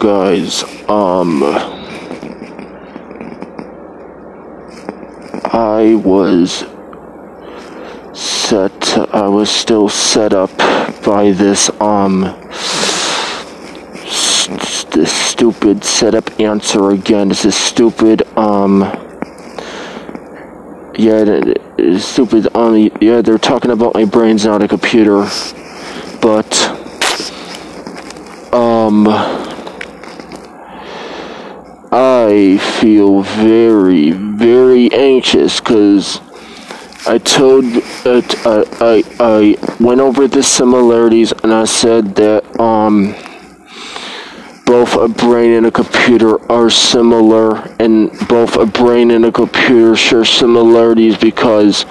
Guys, um I was set I was still set up by this um s- this stupid setup answer again. This is stupid um yeah, th- stupid um yeah, they're talking about my brain's not a computer. But um I feel very, very anxious because I told, uh, I, I, I went over the similarities and I said that, um, both a brain and a computer are similar and both a brain and a computer share similarities because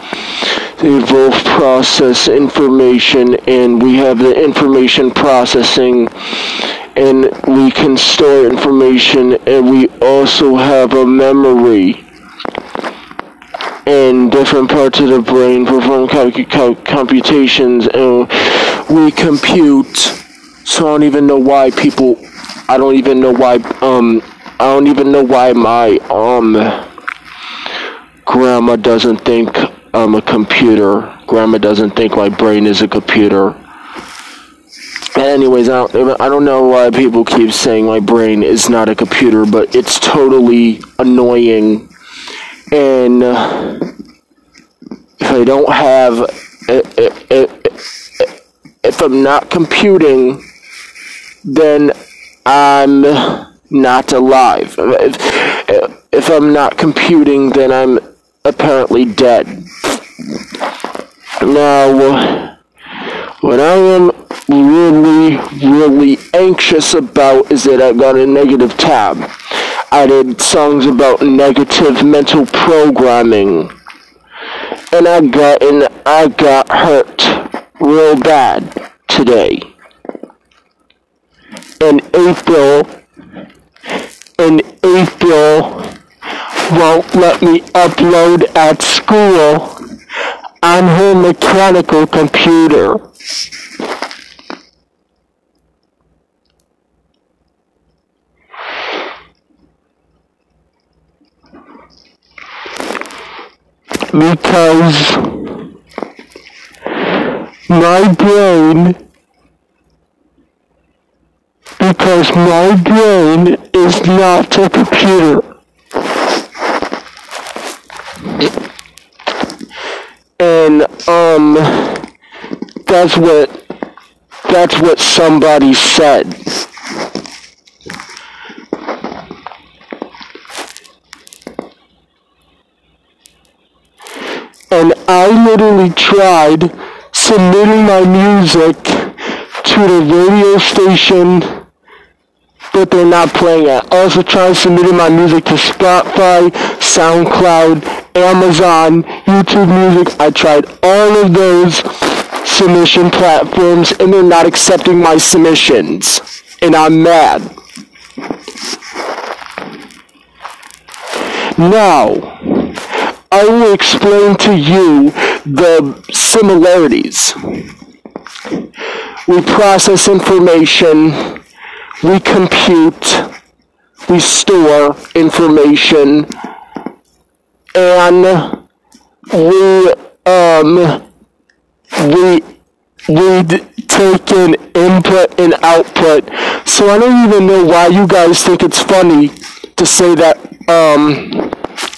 they both process information and we have the information processing and we can store information and we also have a memory in different parts of the brain perform computations and we compute so I don't even know why people I don't even know why um I don't even know why my um grandma doesn't think I'm a computer. Grandma doesn't think my brain is a computer Anyways, I don't, I don't know why people keep saying my brain is not a computer, but it's totally annoying. And uh, if I don't have, if, if, if I'm not computing, then I'm not alive. If, if I'm not computing, then I'm apparently dead. Now, what I am really, really anxious about is that I got a negative tab. I did songs about negative mental programming. And I got and I got hurt real bad today. In April in April won't let me upload at school on her mechanical computer. Because my brain because my brain is not a computer. And um that's what that's what somebody said. and I literally tried submitting my music to the radio station, but they're not playing it. I also tried submitting my music to Spotify, SoundCloud, Amazon, YouTube Music. I tried all of those submission platforms, and they're not accepting my submissions, and I'm mad. Now, I will explain to you the similarities. We process information, we compute, we store information, and we um we we take in input and output. So I don't even know why you guys think it's funny to say that um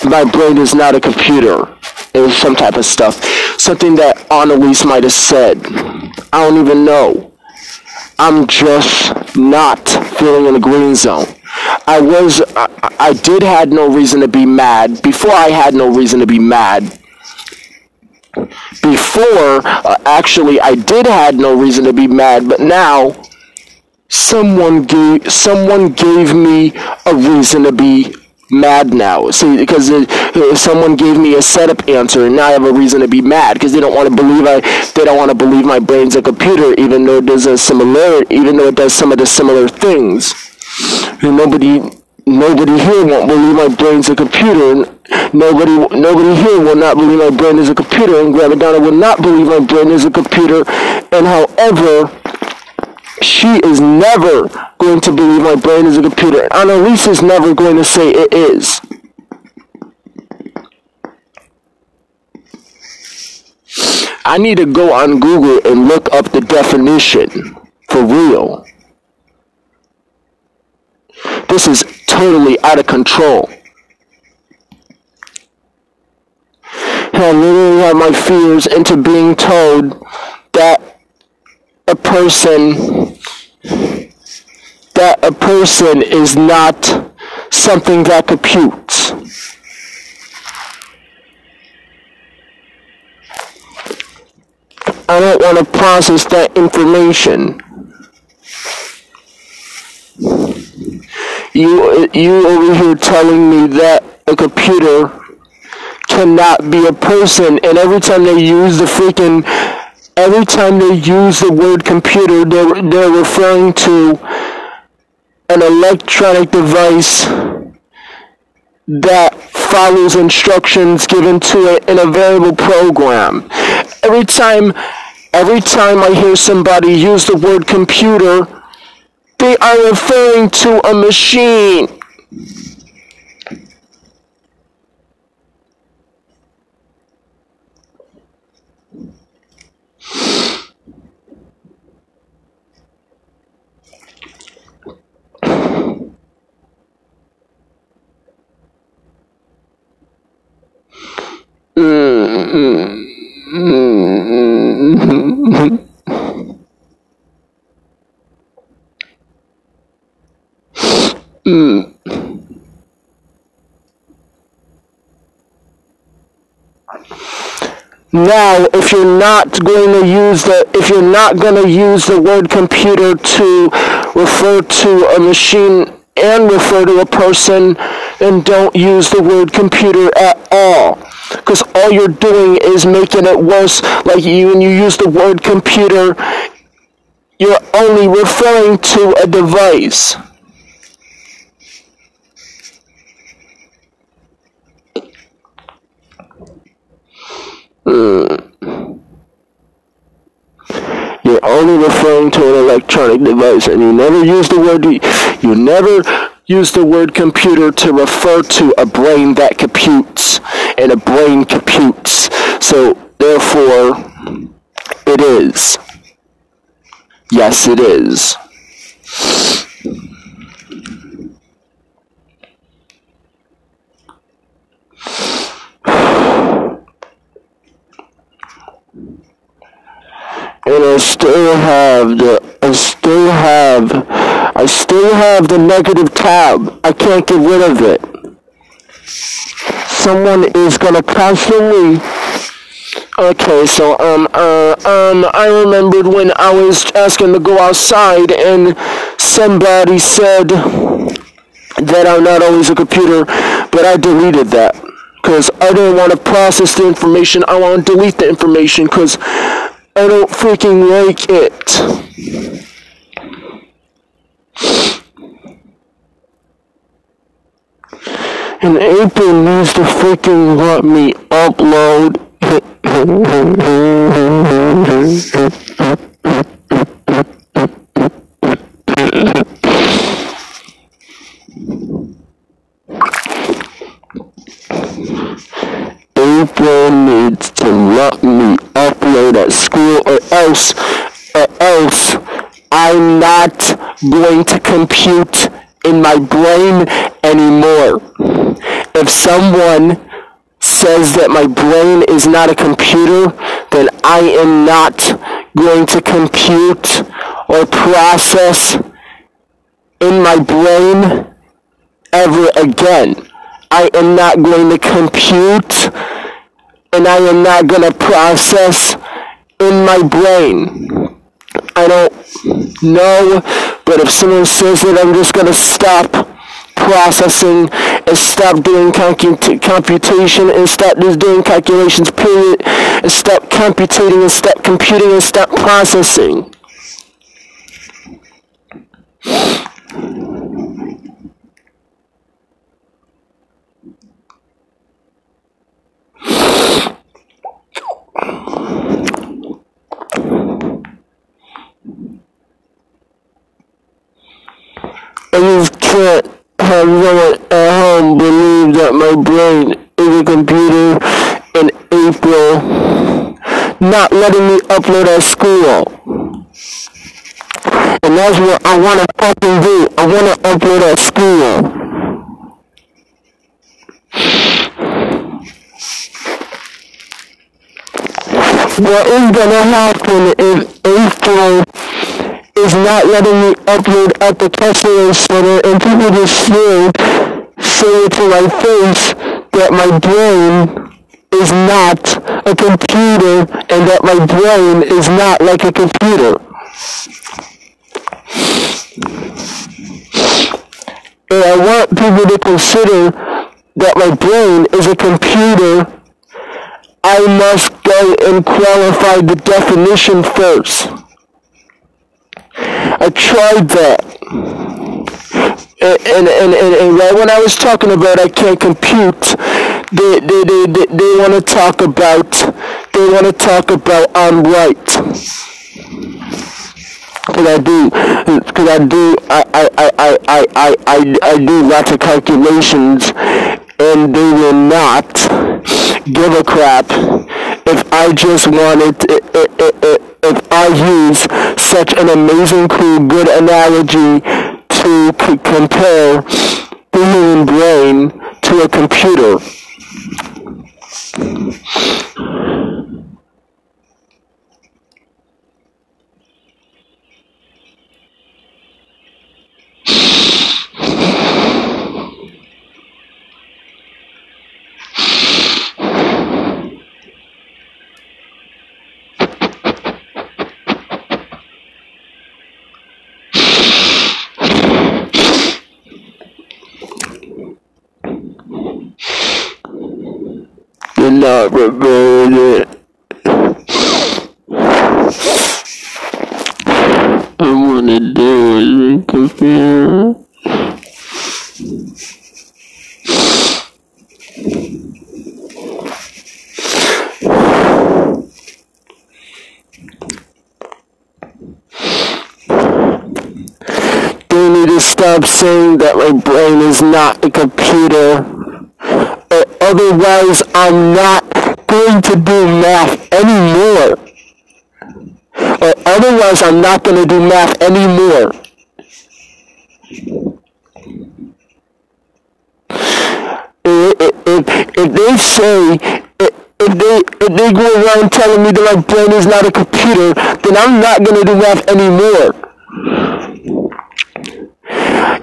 my brain is not a computer. It was some type of stuff. Something that Annalise might have said. I don't even know. I'm just not feeling in the green zone. I was, I, I did had no reason to be mad. Before I had no reason to be mad. Before, uh, actually, I did had no reason to be mad, but now someone gave someone gave me a reason to be mad now. See, because it, someone gave me a setup answer, and now I have a reason to be mad because they don't want to believe I they don't want to believe my brain's a computer, even though it does a similar, even though it does some of the similar things. And nobody nobody here won't believe my brain's a computer. And nobody nobody here will not believe my brain is a computer, and Grandma Donna will not believe my brain is a computer. And however she is never going to believe my brain is a computer. Annalise is never going to say it is. I need to go on Google and look up the definition for real. This is totally out of control. I literally have my fears into being told that a person that a person is not something that computes. I don't want to process that information. You, you over here telling me that a computer cannot be a person, and every time they use the freaking, every time they use the word computer, they're, they're referring to an electronic device that follows instructions given to it in a variable program. Every time Every time I hear somebody use the word computer, they are referring to a machine. Now, if you're not going to use the if you're not going to use the word computer to refer to a machine and refer to a person, and don't use the word computer at all because all you're doing is making it worse. Like you, when you use the word computer, you're only referring to a device. Hmm. You're only referring to an electronic device, and you never use the word. You never use the word computer to refer to a brain that computes, and a brain computes. So, therefore, it is. Yes, it is. And I still have the I still have I still have the negative tab. I can't get rid of it. Someone is gonna constantly Okay, so um uh um I remembered when I was asking to go outside and somebody said that I'm not always a computer, but I deleted that because I didn't want to process the information. I want to delete the information because I don't freaking like it. And April needs to freaking let me upload. April needs to let me upload at school or else uh, or else I'm not going to compute in my brain anymore. If someone says that my brain is not a computer, then I am not going to compute or process in my brain ever again. I am not going to compute and I am not going to process in my brain. I don't know, but if someone says that I'm just to stop processing and stop doing computation and stop just doing calculations, period, and stop computating and stop computing and stop processing. Can't have someone at home believe that my brain is a computer in April, not letting me upload at school. And that's what I want to fucking do. I want to upload at school. What is gonna happen if April not letting me upload at the customer center and people just say, say to my face that my brain is not a computer and that my brain is not like a computer. And I want people to consider that my brain is a computer I must go and qualify the definition first. I tried that. And, and, and, and, right when I was talking about I can't compute, they, they, they, they, they want to talk about, they want to talk about I'm right. Cause I do, cause I do, I, I, I, I, I, I, I do lots of calculations and they will not give a crap if I just wanted if I use such an amazing cool good analogy to compare the human brain to a computer. Not regret it. I wanna do is it compare. They need to stop saying that my brain is not otherwise I'm not going to do math anymore. Or otherwise I'm not going to do math anymore. If, if, if they say, if they, if they go around telling me that my brain is not a computer, then I'm not going to do math anymore.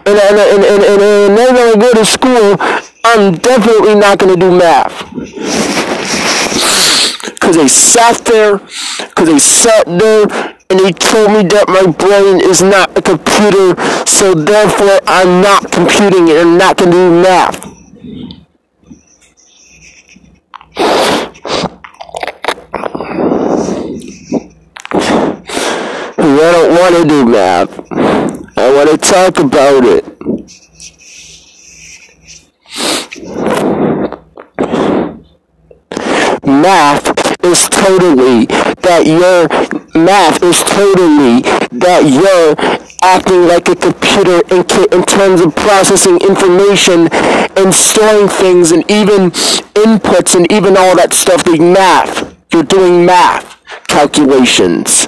And, and, and, and, and, and then when I go to school, I'm definitely not going to do math. Because they sat there, because they sat there and they told me that my brain is not a computer, so therefore I'm not computing and not going to do math. I don't want to do math. I want to talk about it. Math is totally that your math is totally that you're acting like a computer in, in terms of processing information and storing things and even inputs and even all that stuff like math you're doing math calculations.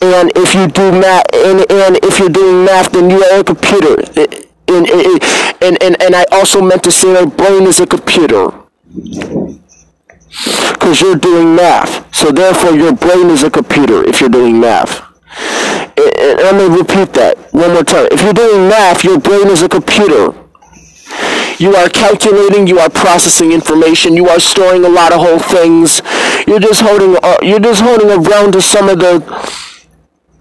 And if you do math and, and if you're doing math then you are a computer. And, and, and, and I also meant to say my brain is a computer because you're doing math. So therefore, your brain is a computer if you're doing math. And let me repeat that one more time. If you're doing math, your brain is a computer. You are calculating, you are processing information, you are storing a lot of whole things. You're just holding, uh, you're just holding around to some of the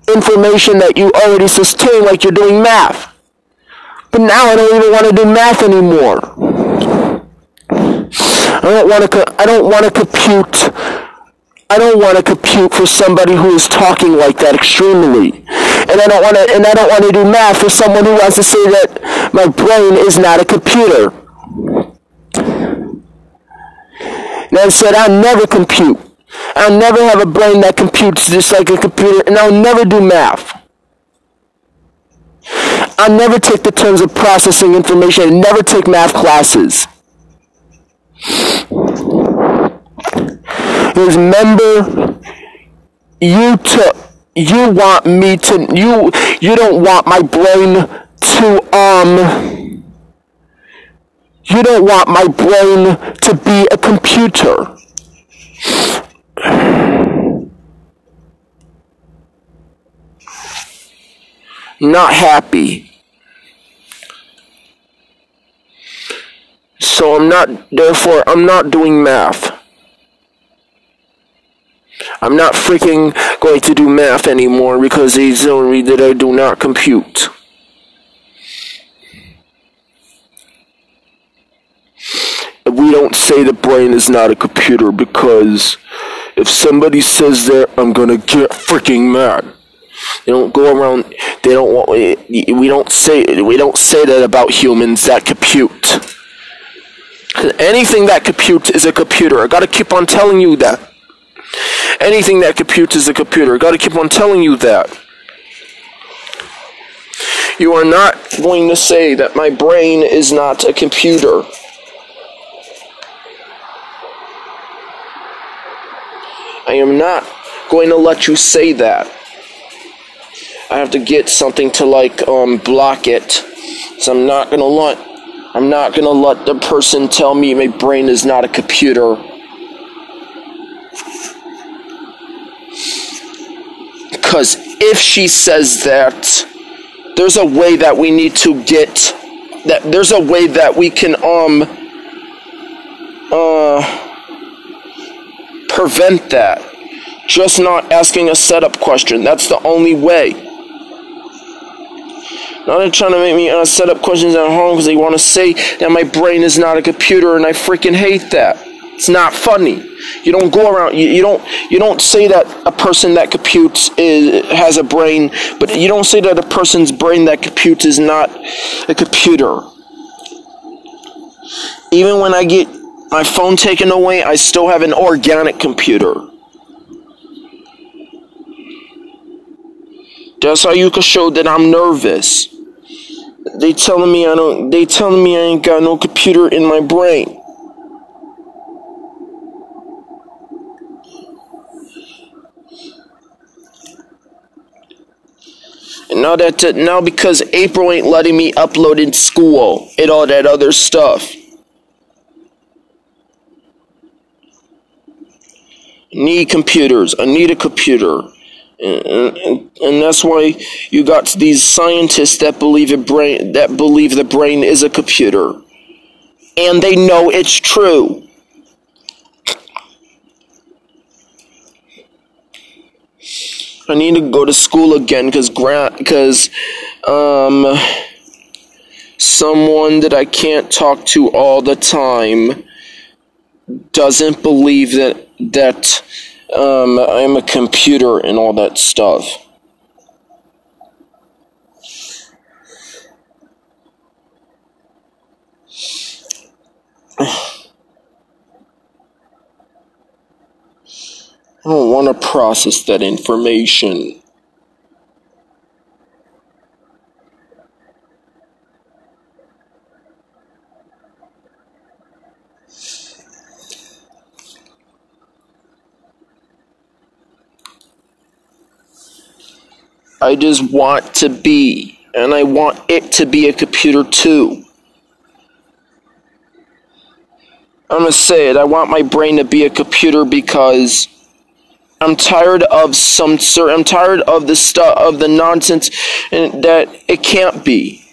information that you already sustain like you're doing math. But now I don't even want to do math anymore. I don't want to. I don't want to compute. I don't want to compute for somebody who is talking like that extremely, and I don't want to. And I don't want to do math for someone who wants to say that my brain is not a computer. And I said I'll never compute. I'll never have a brain that computes just like a computer, and I'll never do math. I'll never take the terms of processing information. I never take math classes. Remember, you took, you want me to, you, you don't want my brain to, um, you don't want my brain to be a computer. Not happy. So I'm not, therefore, I'm not doing math. I'm not freaking going to do math anymore because telling me that I do not compute. We don't say the brain is not a computer because if somebody says that, I'm gonna get freaking mad. They don't go around. They don't want. We don't say. We don't say that about humans that compute. Anything that computes is a computer. I gotta keep on telling you that. Anything that computes is a computer. I gotta keep on telling you that. You are not going to say that my brain is not a computer. I am not going to let you say that. I have to get something to like um, block it. So I'm not gonna let I'm not gonna let the person tell me my brain is not a computer. Because if she says that, there's a way that we need to get that there's a way that we can um uh prevent that. Just not asking a setup question. That's the only way. Now they're trying to make me uh, set up questions at home because they want to say that my brain is not a computer, and I freaking hate that. It's not funny. You don't go around. You, you don't. You don't say that a person that computes is has a brain, but you don't say that a person's brain that computes is not a computer. Even when I get my phone taken away, I still have an organic computer. That's how you can show that I'm nervous. They telling me I don't. They telling me I ain't got no computer in my brain. And now that now because April ain't letting me upload in school and all that other stuff. Need computers. I need a computer. And, and, and, that's why you got these scientists that believe a brain that believe the brain is a computer. And they know it's true. I need to go to school again because grant because um someone that I can't talk to all the time doesn't believe that that um, I'm a computer and all that stuff. I don't want to process that information. I just want to be, and I want it to be a computer too. I'm gonna say it. I want my brain to be a computer because I'm tired of some sir. I'm tired of the stuff of the nonsense, and that it can't be.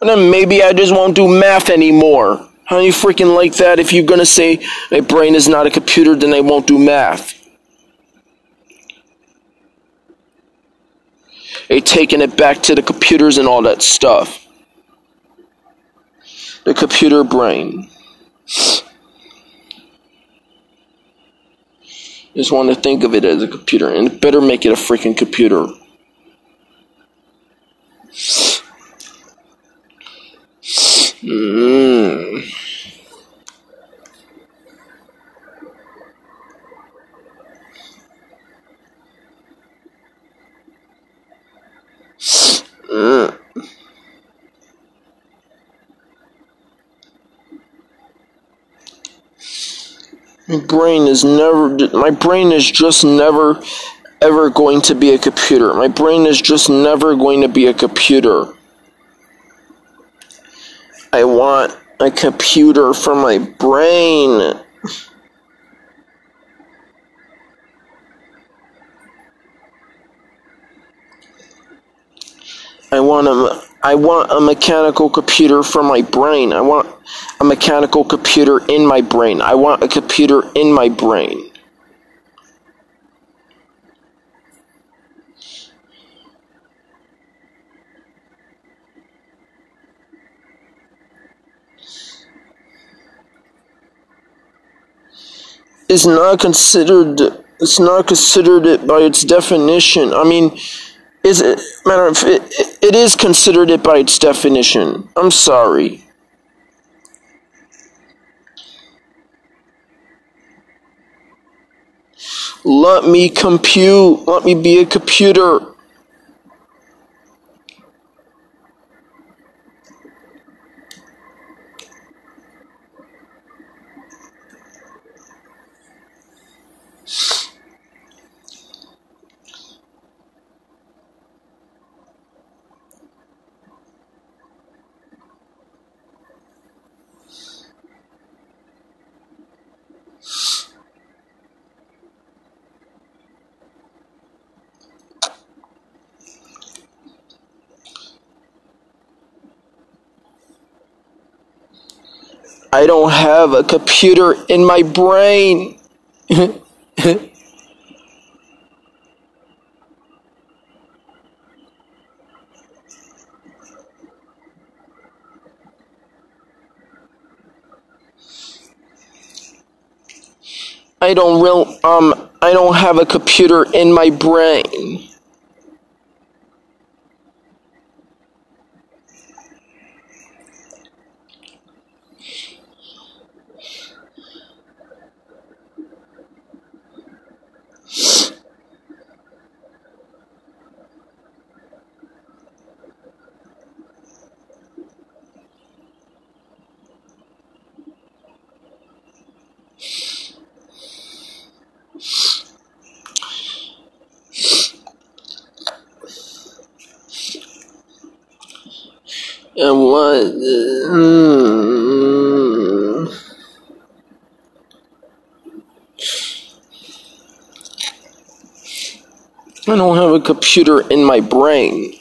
And then maybe I just won't do math anymore. How you freaking like that? If you're gonna say my brain is not a computer, then I won't do math. They taking it back to the computers and all that stuff. The computer brain. Just want to think of it as a computer, and better make it a freaking computer. Mm. My brain is never. My brain is just never, ever going to be a computer. My brain is just never going to be a computer. I want a computer for my brain. I want a, I want a mechanical computer for my brain. I want a mechanical computer in my brain. I want a computer in my brain. Is not considered. It's not considered it by its definition. I mean, is it matter of it, it is considered it by its definition. I'm sorry. Let me compute. Let me be a computer. I don't have a computer in my brain. I don't real um I don't have a computer in my brain. And what? Mm, I don't have a computer in my brain.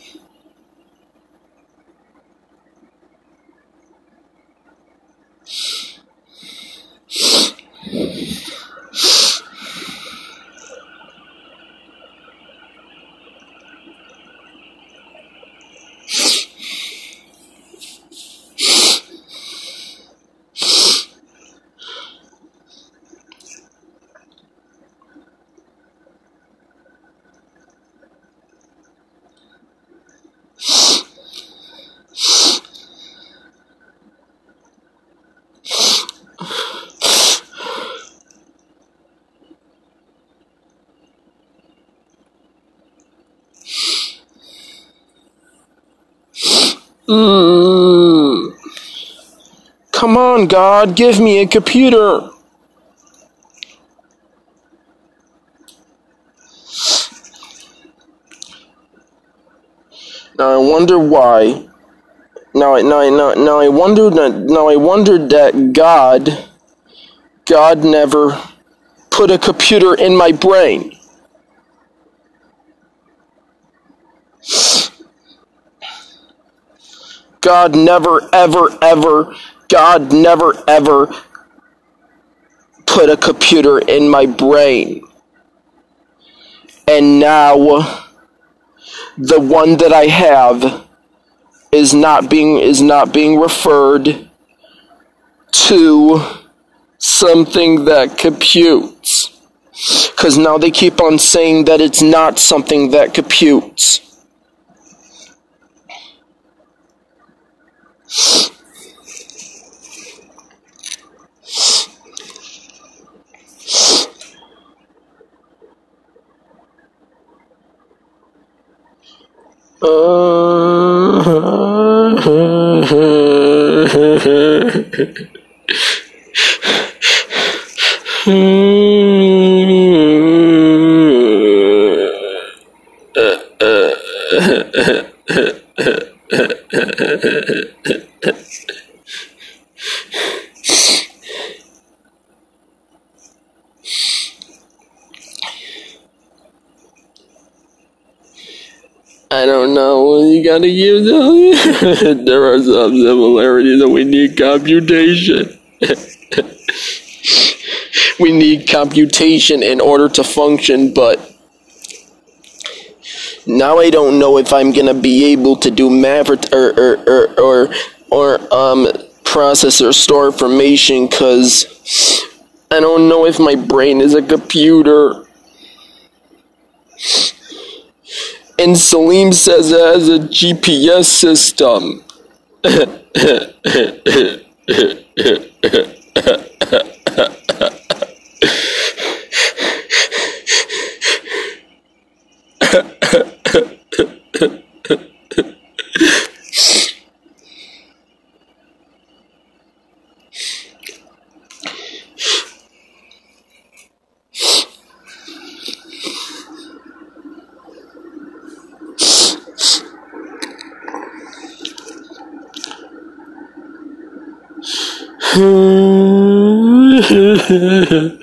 Mm. Come on, God, give me a computer. Now I wonder why. Now, I now, now, now I wondered. Now I wondered that God, God never put a computer in my brain. God never, ever, ever, God never, ever put a computer in my brain. And now the one that I have is not being is not being referred to something that computes. Cuz now they keep on saying that it's not something that computes. Uh-uh. I don't know. You gotta use them. there are some similarities and we need computation. we need computation in order to function, but now I don't know if I'm gonna be able to do math or or or or, or um processor store information because I don't know if my brain is a computer. And Salim says it has a GPS system.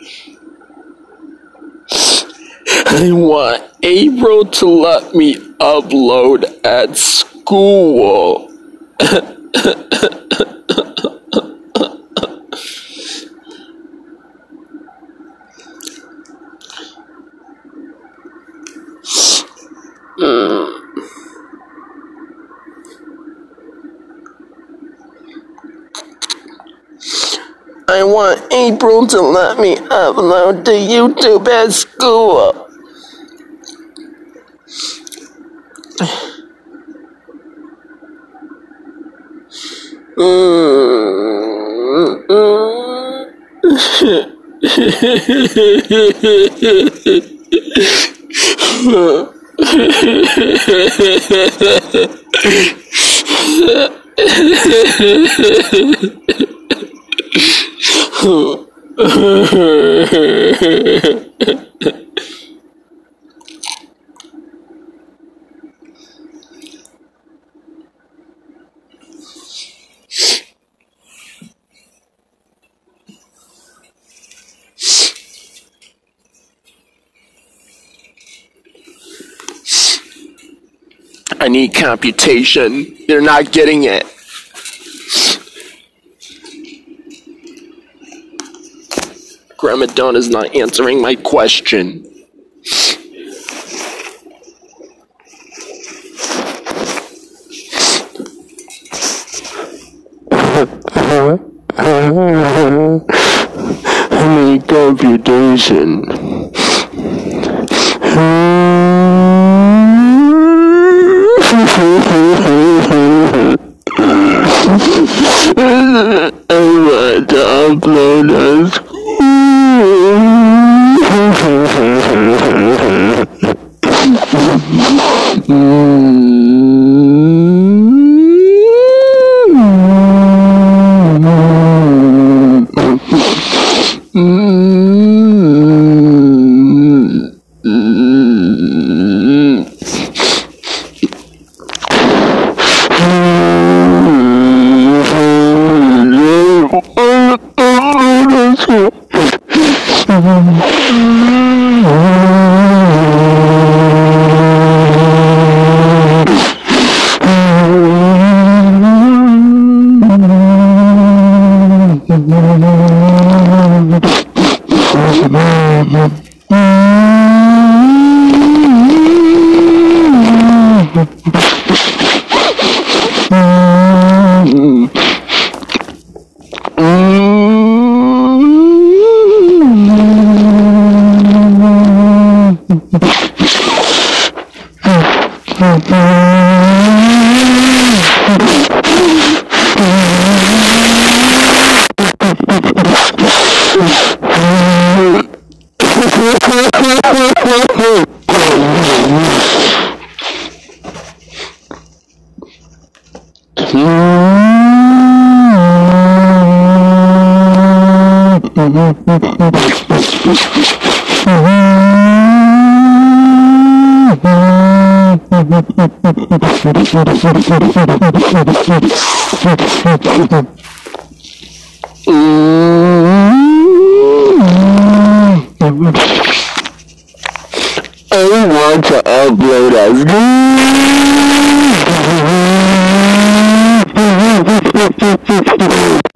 I want April to let me upload at school. I want April to let me upload to YouTube at school. I need computation. They're not getting it. Grandma is not answering my question. Computation. I want to upload a I want to upload And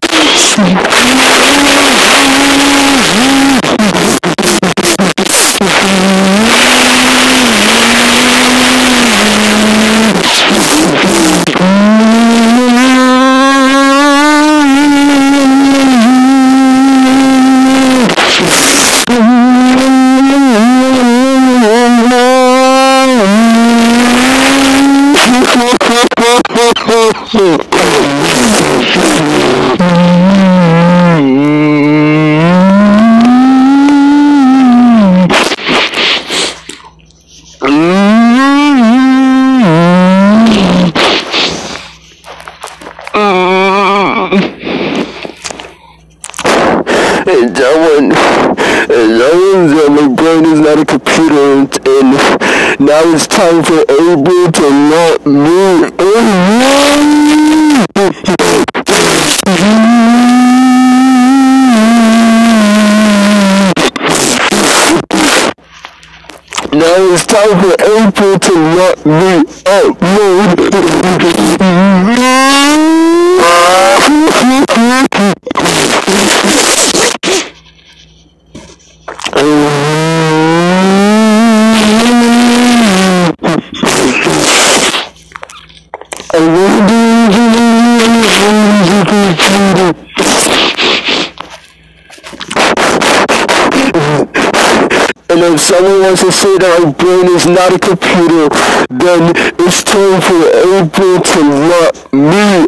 Now it's time for April to let me upload. That my brain is not a computer, then it's time for April to let me!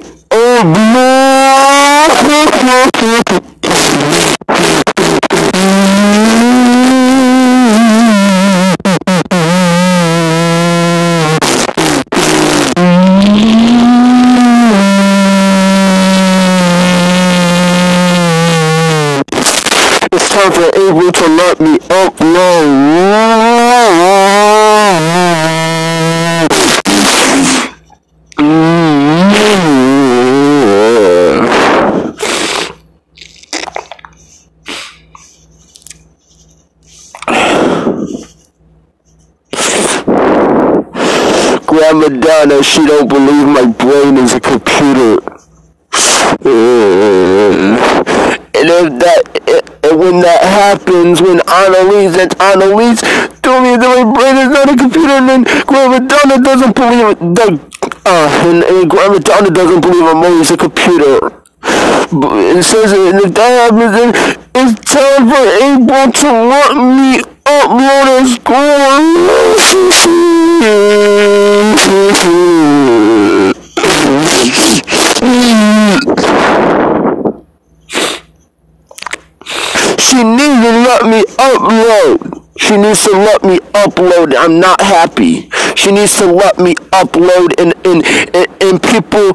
It's time for April to let me upload. Donna, she don't believe my brain is a computer. And if that, and when that happens, when Annalise and Annalise told me that my brain is not a computer, and then Grandma Donna doesn't believe the, uh, and, and Grandma Donna doesn't believe I'm always a computer. It says, and if that happens, then it's time for April to let me upload a score. She needs to let me upload. She needs to let me upload. I'm not happy. She needs to let me upload and and, and, and people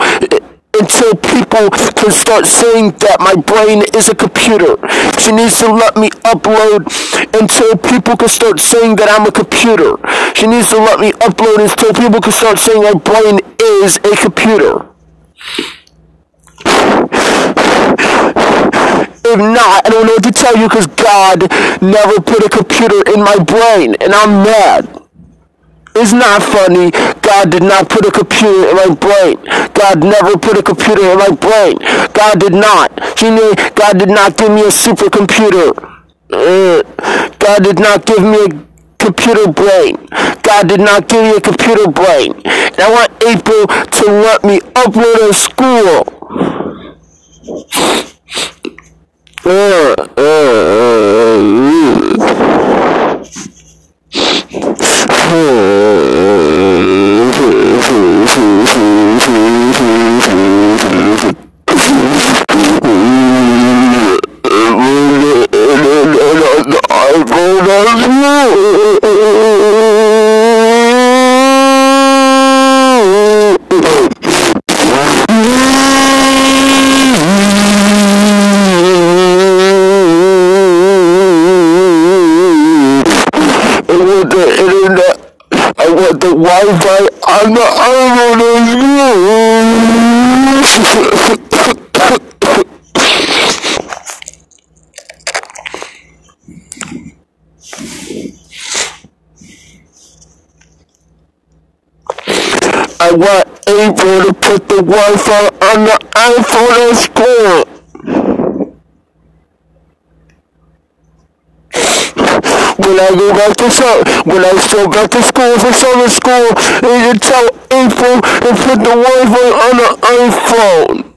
until people can start saying that my brain is a computer. She needs to let me upload until people can start saying that I'm a computer. She needs to let me upload until people can start saying my brain is a computer. If not, I don't know what to tell you because God never put a computer in my brain and I'm mad. It's not funny. God did not put a computer in my brain. God never put a computer in my brain. God did not. She knew God did not give me a supercomputer. Uh, God did not give me a computer brain. God did not give me a computer brain. And I want April to let me upload at school. Uh, uh, Wi-Fi 哦 哦 Wi-Fi on the iPhone at school. when I go back to summer, when I still back to school for summer school, and you tell April to put the Wi-Fi on the iPhone.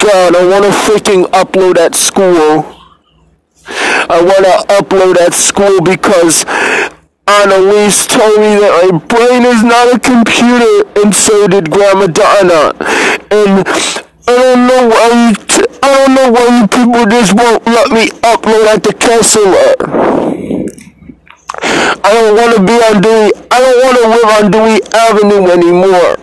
God, I want to freaking upload at school. I want to upload at school because Annalise told me that my brain is not a computer, and so did Grandma Donna. And I don't know why you t- I don't know why you people just won't let me upload at the Kessler. I don't want to be on Dewey. I don't want to live on Dewey Avenue anymore.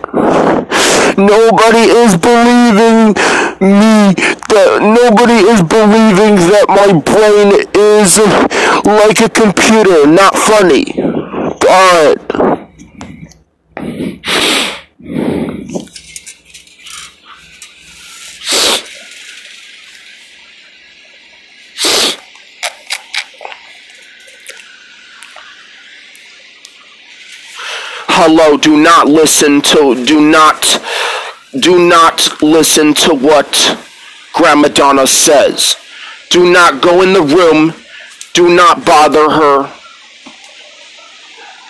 Nobody is believing me that nobody is believing that my brain is like a computer, not funny. God. Hello, do not listen to, do not, do not listen to what Grandma Donna says. Do not go in the room. Do not bother her.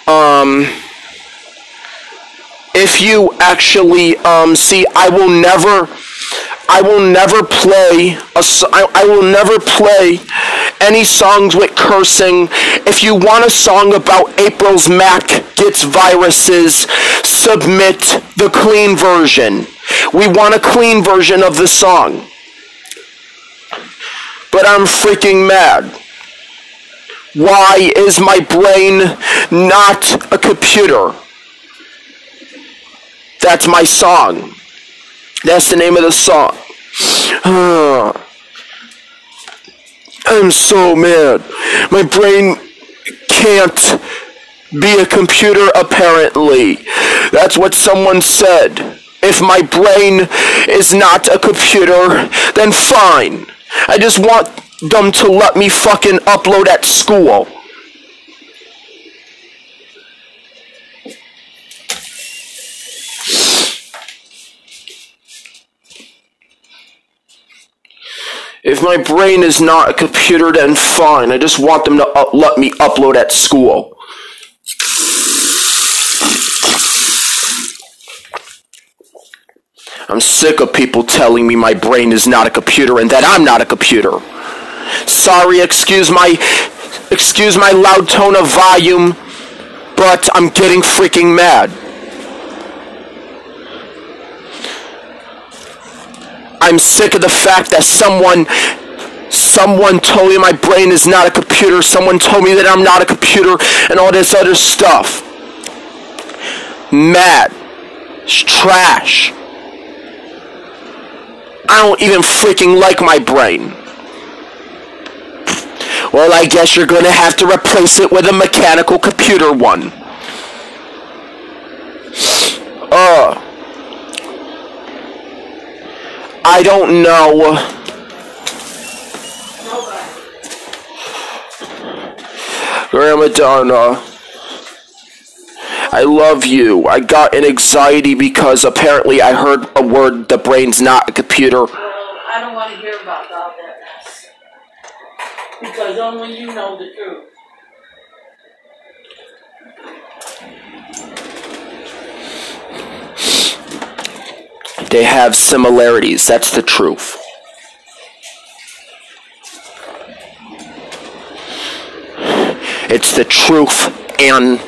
Um, if you actually, um, see, I will never, I will never play a, I, I will never play any songs with cursing. If you want a song about April's Mac gets viruses, submit the clean version. We want a clean version of the song. But I'm freaking mad. Why is my brain not a computer? That's my song. That's the name of the song. I'm so mad. My brain can't be a computer, apparently. That's what someone said. If my brain is not a computer, then fine. I just want them to let me fucking upload at school. If my brain is not a computer, then fine. I just want them to let me upload at school. I'm sick of people telling me my brain is not a computer and that I'm not a computer. Sorry, excuse my excuse my loud tone of volume, but I'm getting freaking mad. I'm sick of the fact that someone someone told me my brain is not a computer, someone told me that I'm not a computer and all this other stuff. Mad. It's trash. I don't even freaking like my brain. Well, I guess you're to have to replace it with a mechanical computer one. Uh, I don't know. Grandma Donna, I love you. I got an anxiety because apparently I heard a word, the brain's not a computer. Well, I don't want to hear about all that mess. Because only you know the truth. They have similarities. That's the truth. It's the truth and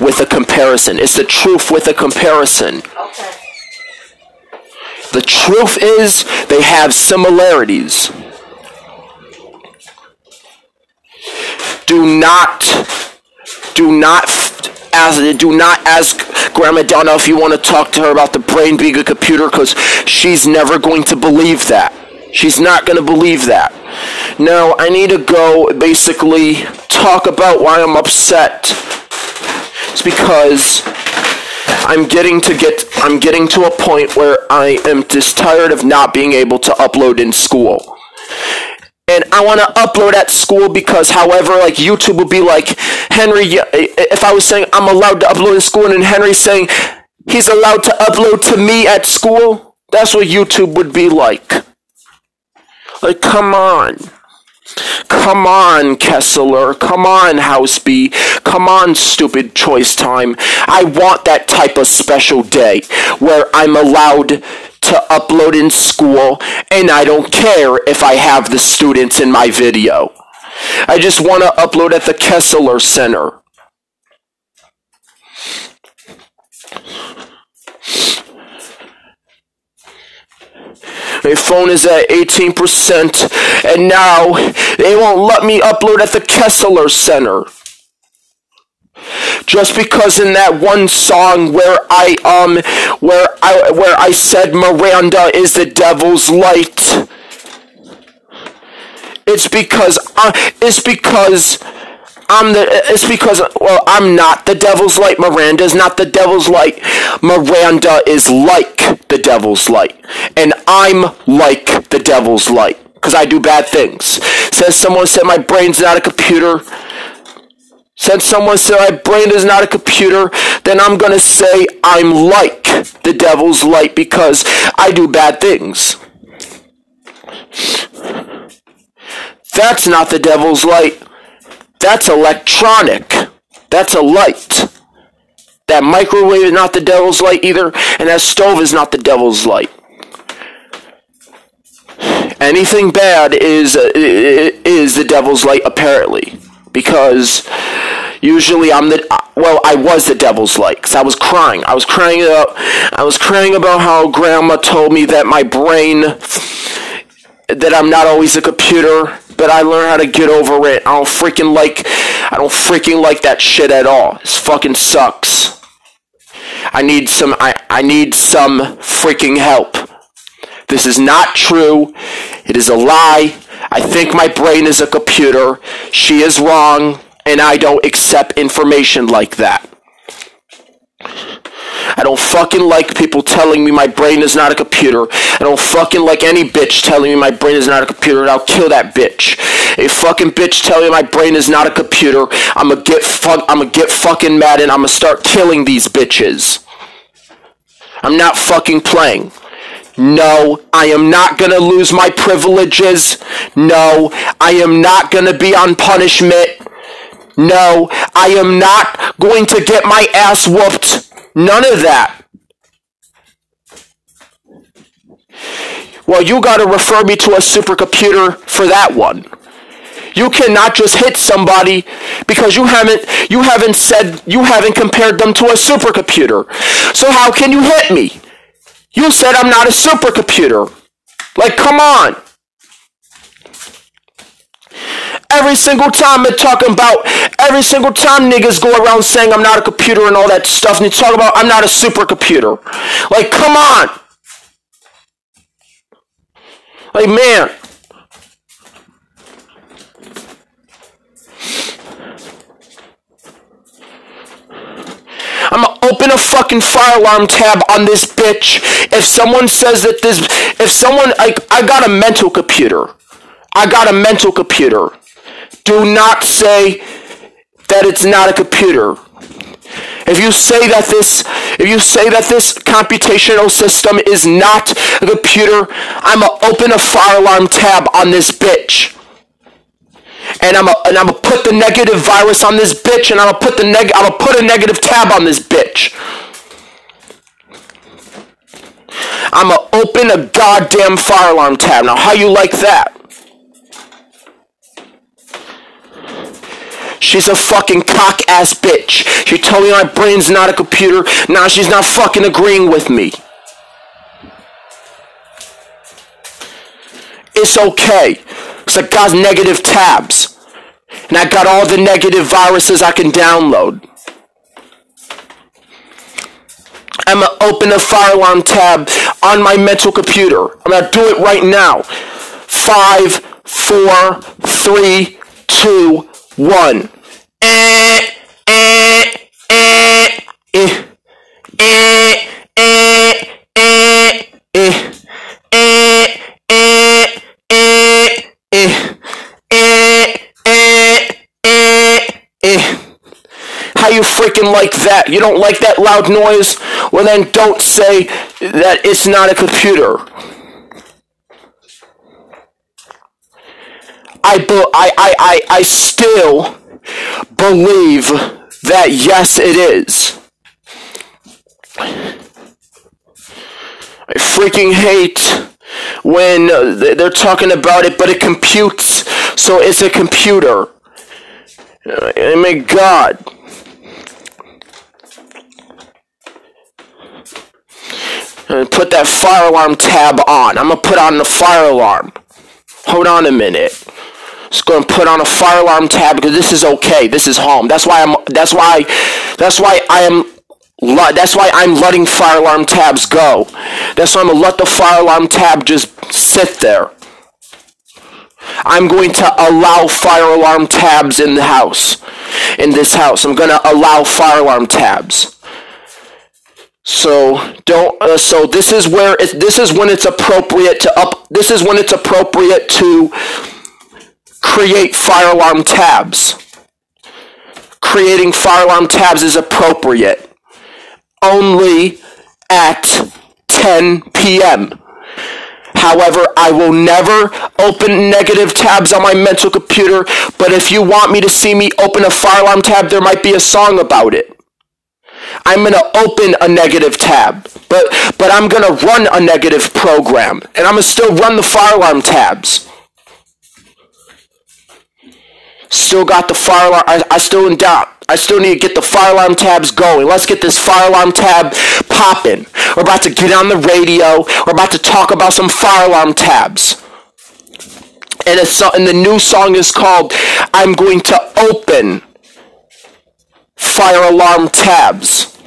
with a comparison. It's the truth with a comparison. Okay. The truth is they have similarities. Do not do not as do not ask Grandma Donna if you want to talk to her about the brain being a computer because she's never going to believe that. She's not going to believe that. Now, I need to go basically talk about why I'm upset. It's because I'm getting to get I'm getting to a point where I am just tired of not being able to upload in school. And I want to upload at school because, however, like YouTube would be like, Henry, if I was saying I'm allowed to upload in school, and then Henry saying he's allowed to upload to me at school, that's what YouTube would be like. Like, come on. Come on, Kessler. Come on, House B. Come on, stupid choice time. I want that type of special day where I'm allowed to upload in school and I don't care if I have the students in my video. I just want to upload at the Kessler Center. My phone is at 18%, and now they won't let me upload at the Kessler Center. Just because in that one song where I um where I where I said Miranda is the devil's light. It's because uh, it's because I'm the it's because well I'm not the devil's light. Miranda's not the devil's light. Miranda is like the devil's light. And I'm like the devil's light. Because I do bad things. Says someone said my brain's not a computer. Since someone said my brain is not a computer, then I'm gonna say I'm like the devil's light because I do bad things. That's not the devil's light. That's electronic. That's a light. That microwave is not the devil's light either, and that stove is not the devil's light. Anything bad is uh, is the devil's light apparently, because usually I'm the well I was the devil's light because I was crying. I was crying about I was crying about how grandma told me that my brain that I'm not always a computer but I learned how to get over it. I don't freaking like I don't freaking like that shit at all. This fucking sucks. I need some I, I need some freaking help. This is not true. It is a lie. I think my brain is a computer. She is wrong, and I don't accept information like that. I don't fucking like people telling me my brain is not a computer. I don't fucking like any bitch telling me my brain is not a computer, and I'll kill that bitch. A fucking bitch telling me my brain is not a computer, I'm gonna get fuck, I'm gonna get fucking mad, and I'm gonna start killing these bitches. I'm not fucking playing. No, I am not gonna lose my privileges. No, I am not gonna be on punishment. No, I am not going to get my ass whooped. None of that. Well, you got to refer me to a supercomputer for that one. You cannot just hit somebody because you haven't you haven't said you haven't compared them to a supercomputer. So how can you hit me? You said I'm not a supercomputer. Like come on. Every single time they're talking about, every single time niggas go around saying I'm not a computer and all that stuff, and they talk about I'm not a supercomputer. Like, come on. Like, man. I'm gonna open a fucking fire alarm tab on this bitch. If someone says that this, if someone, like, I got a mental computer. I got a mental computer. Do not say that it's not a computer. If you say that this, if you say that this computational system is not a computer, I'm gonna open a fire alarm tab on this bitch. And I'm gonna, and I'm gonna put the negative virus on this bitch, and I'm gonna put the neg, I'm gonna put a negative tab on this bitch. I'm gonna open a goddamn fire alarm tab. Now, how you like that? She's a fucking cock ass bitch. She told me my brain's not a computer. Now she's not fucking agreeing with me. It's okay. Because I got negative tabs. And I got all the negative viruses I can download. I'm gonna open a fire alarm tab on my mental computer. I'm gonna do it right now. five, four, three, two, one. Eh, eh, eh, eh, eh, eh, eh, eh. How you freaking like that? You don't like that loud noise? Well, then don't say that it's not a computer. I, I, I, I, I still believe that yes, it is. I freaking hate when they- they're talking about it, but it computes, so it's a computer. Uh, my God. Put that fire alarm tab on. I'm gonna put on the fire alarm. Hold on a minute. Just gonna put on a fire alarm tab because this is okay. This is home. That's why I'm. That's why. That's why I am. That's why I'm letting fire alarm tabs go. That's why I'm gonna let the fire alarm tab just sit there. I'm going to allow fire alarm tabs in the house. In this house, I'm gonna allow fire alarm tabs. So don't. Uh, so this is where it, this is when it's appropriate to up. This is when it's appropriate to create fire alarm tabs. Creating fire alarm tabs is appropriate only at 10 p.m. However, I will never open negative tabs on my mental computer, but if you want me to see me open a fire alarm tab, there might be a song about it. I'm gonna open a negative tab, but but I'm gonna run a negative program, and I'm gonna still run the fire alarm tabs. Still got the fire alarm. I, I still in doubt. I still need to get the fire alarm tabs going. Let's get this fire alarm tab popping. We're about to get on the radio. We're about to talk about some fire alarm tabs. And, it's, and the new song is called I'm Going to Open Fire Alarm Tabs.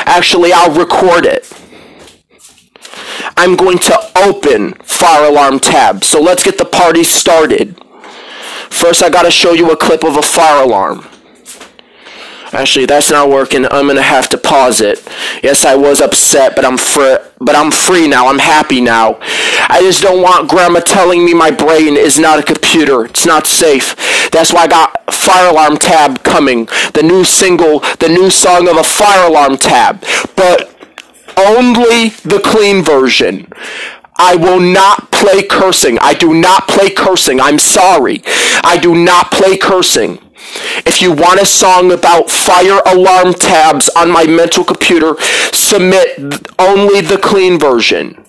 Actually, I'll record it. I'm going to open fire alarm tab. So let's get the party started. First, I gotta show you a clip of a fire alarm. Actually, that's not working. I'm gonna have to pause it. Yes, I was upset, but I'm free. But I'm free now. I'm happy now. I just don't want Grandma telling me my brain is not a computer. It's not safe. That's why I got Fire Alarm Tab coming. The new single, the new song of a Fire Alarm Tab. But only the clean version. I will not play cursing. I do not play cursing. I'm sorry. I do not play cursing. If you want a song about fire alarm tabs on my mental computer, submit only the clean version.